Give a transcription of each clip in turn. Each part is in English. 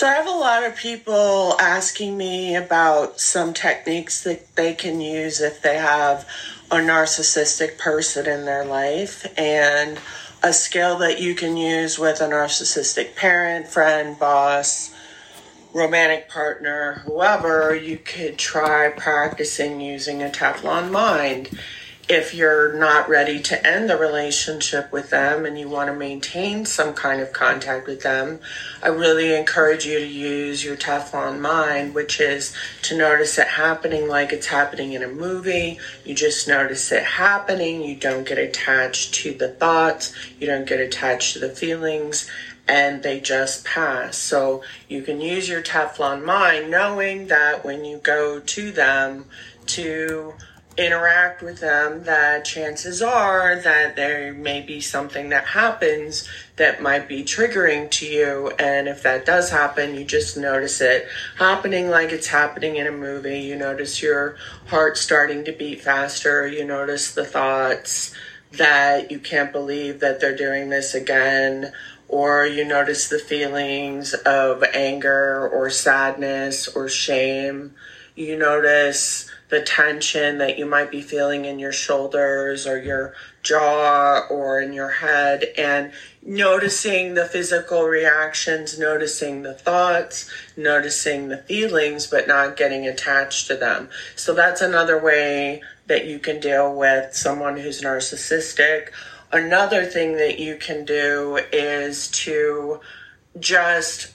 So I have a lot of people asking me about some techniques that they can use if they have a narcissistic person in their life and a skill that you can use with a narcissistic parent, friend, boss, romantic partner, whoever, you could try practicing using a Teflon mind if you're not ready to end the relationship with them and you want to maintain some kind of contact with them, I really encourage you to use your Teflon mind, which is to notice it happening like it's happening in a movie. You just notice it happening. You don't get attached to the thoughts. You don't get attached to the feelings and they just pass. So you can use your Teflon mind knowing that when you go to them to interact with them that chances are that there may be something that happens that might be triggering to you. And if that does happen you just notice it happening like it's happening in a movie. You notice your heart starting to beat faster. You notice the thoughts that you can't believe that they're doing this again. Or you notice the feelings of anger or sadness or shame you notice the tension that you might be feeling in your shoulders or your jaw or in your head and noticing the physical reactions, noticing the thoughts, noticing the feelings, but not getting attached to them. So that's another way that you can deal with someone who's narcissistic. Another thing that you can do is to just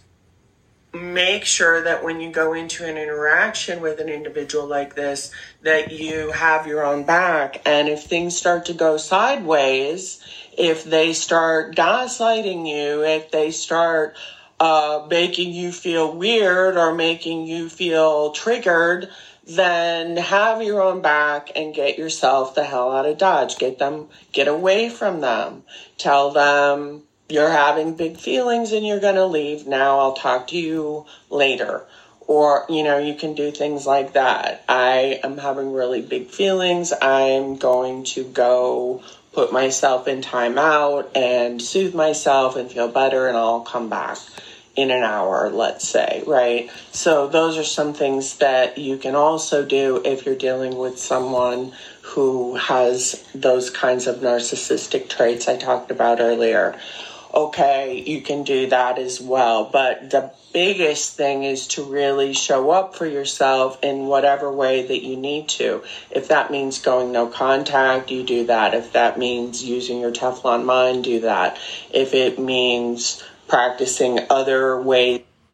make sure that when you go into an interaction with an individual like this that you have your own back. And if things start to go sideways if they start gaslighting you if they start uh, making you feel weird or making you feel triggered then have your own back and get yourself the hell out of dodge. Get them get away from them. Tell them you're having big feelings and you're going to leave now i'll talk to you later. Or you know you can do things like that. I am having really big feelings. I'm going to go put myself in timeout and soothe myself and feel better and i'll come back in an hour let's say right? So those are some things that you can also do if you're dealing with someone who has those kinds of narcissistic traits i talked about earlier okay, you can do that as well. But the biggest thing is to really show up for yourself in whatever way that you need to. If that means going no contact, you do that. If that means using your Teflon mind, do that. If it means practicing other ways